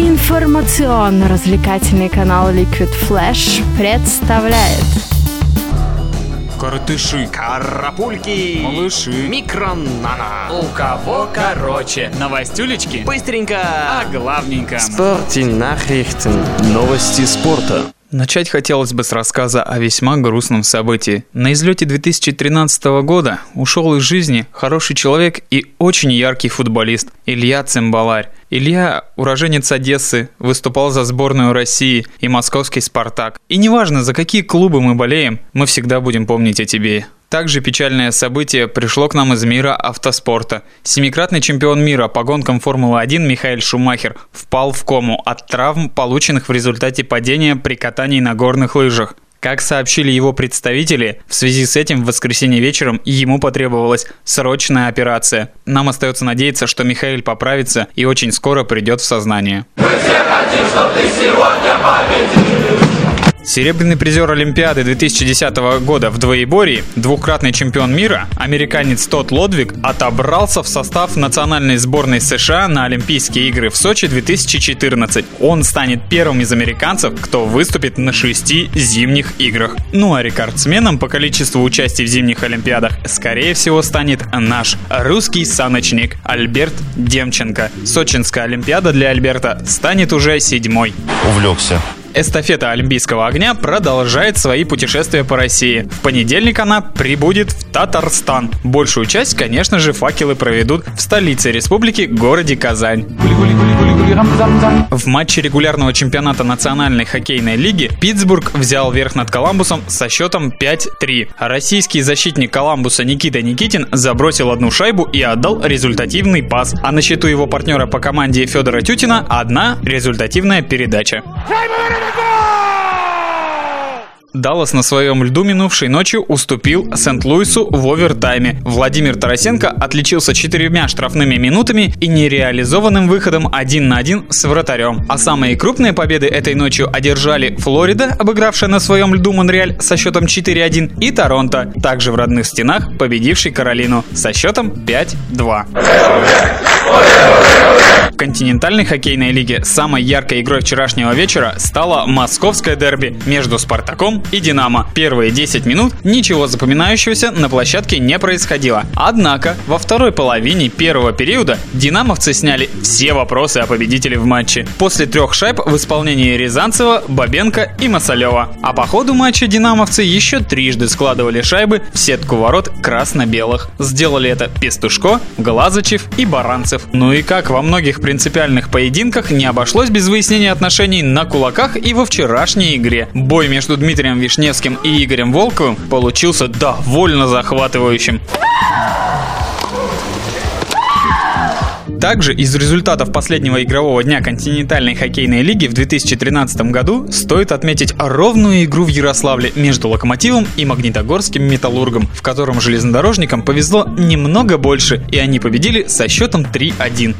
Информационно-развлекательный канал Liquid Flash представляет Коротыши, Карапульки, малыши, микронана. у кого короче, новостюлечки, Быстренько. а главненько. Nachrichten. Новости спорта. Начать хотелось бы с рассказа о весьма грустном событии. На излете 2013 года ушел из жизни хороший человек и очень яркий футболист Илья Цимбаларь. Илья – уроженец Одессы, выступал за сборную России и московский «Спартак». И неважно, за какие клубы мы болеем, мы всегда будем помнить о тебе. Также печальное событие пришло к нам из мира автоспорта. Семикратный чемпион мира по гонкам Формулы-1 Михаил Шумахер впал в кому от травм, полученных в результате падения при катании на горных лыжах. Как сообщили его представители, в связи с этим в воскресенье вечером ему потребовалась срочная операция. Нам остается надеяться, что Михаил поправится и очень скоро придет в сознание. Серебряный призер Олимпиады 2010 года в двоеборье, двукратный чемпион мира, американец Тот Лодвиг отобрался в состав национальной сборной США на Олимпийские игры в Сочи 2014. Он станет первым из американцев, кто выступит на шести зимних играх. Ну а рекордсменом по количеству участий в зимних Олимпиадах, скорее всего, станет наш русский саночник Альберт Демченко. Сочинская Олимпиада для Альберта станет уже седьмой. увлекся. Эстафета Олимпийского огня продолжает свои путешествия по России. В понедельник она прибудет в Татарстан. Большую часть, конечно же, факелы проведут в столице республики, городе Казань. В матче регулярного чемпионата Национальной хоккейной лиги Питтсбург взял верх над Коламбусом со счетом 5-3. Российский защитник Коламбуса Никита Никитин забросил одну шайбу и отдал результативный пас. А на счету его партнера по команде Федора Тютина одна результативная передача. Даллас на своем льду минувшей ночью уступил Сент-Луису в овертайме. Владимир Тарасенко отличился четырьмя штрафными минутами и нереализованным выходом 1 на 1 с вратарем. А самые крупные победы этой ночью одержали Флорида, обыгравшая на своем льду Монреаль со счетом 4-1, и Торонто, также в родных стенах, победивший Каролину со счетом 5-2. В континентальной хоккейной лиге самой яркой игрой вчерашнего вечера стала московское дерби между «Спартаком» и «Динамо». Первые 10 минут ничего запоминающегося на площадке не происходило. Однако во второй половине первого периода «Динамовцы» сняли все вопросы о победителе в матче. После трех шайб в исполнении Рязанцева, Бабенко и Масалева. А по ходу матча «Динамовцы» еще трижды складывали шайбы в сетку ворот красно-белых. Сделали это Пестушко, Глазычев и Баранцев. Ну и как во многих принципиальных поединках не обошлось без выяснения отношений на кулаках и во вчерашней игре. Бой между Дмитрием Вишневским и Игорем Волковым получился довольно захватывающим. Также из результатов последнего игрового дня континентальной хоккейной лиги в 2013 году стоит отметить ровную игру в Ярославле между Локомотивом и Магнитогорским Металлургом, в котором железнодорожникам повезло немного больше, и они победили со счетом 3-1.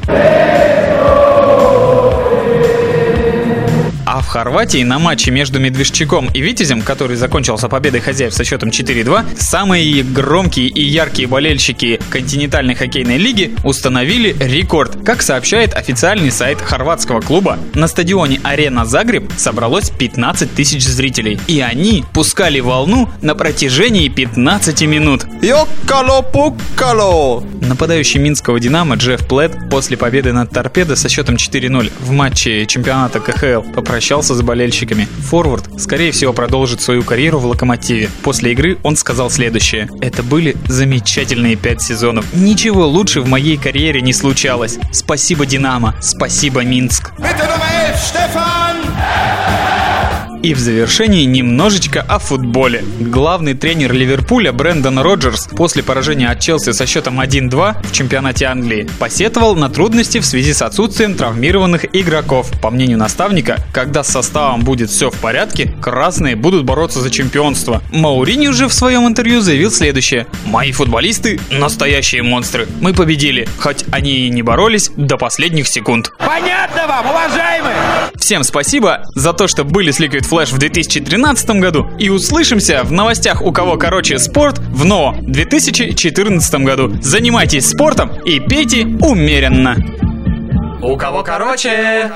А в Хорватии на матче между Медвежчаком и Витязем, который закончился победой хозяев со счетом 4-2, самые громкие и яркие болельщики континентальной хоккейной лиги установили рекорд. Как сообщает официальный сайт хорватского клуба, на стадионе Арена Загреб собралось 15 тысяч зрителей. И они пускали волну на протяжении 15 минут. Йоккало-пуккало! Нападающий минского «Динамо» Джефф Плет после победы над «Торпедо» со счетом 4-0 в матче чемпионата КХЛ попрощался с болельщиками. Форвард, скорее всего, продолжит свою карьеру в «Локомотиве». После игры он сказал следующее. «Это были замечательные пять сезонов. Ничего лучше в моей карьере не случалось. Спасибо, «Динамо». Спасибо, Минск. И в завершении немножечко о футболе. Главный тренер Ливерпуля Брэндон Роджерс после поражения от Челси со счетом 1-2 в чемпионате Англии посетовал на трудности в связи с отсутствием травмированных игроков. По мнению наставника, когда с составом будет все в порядке, красные будут бороться за чемпионство. Маурини же в своем интервью заявил следующее. «Мои футболисты – настоящие монстры. Мы победили, хоть они и не боролись до последних секунд». Понятно вам, уважаемые? Всем спасибо за то, что были с Liquid Flash в 2013 году. И услышимся в новостях «У кого короче спорт» в НО 2014 году. Занимайтесь спортом и пейте умеренно. У кого короче?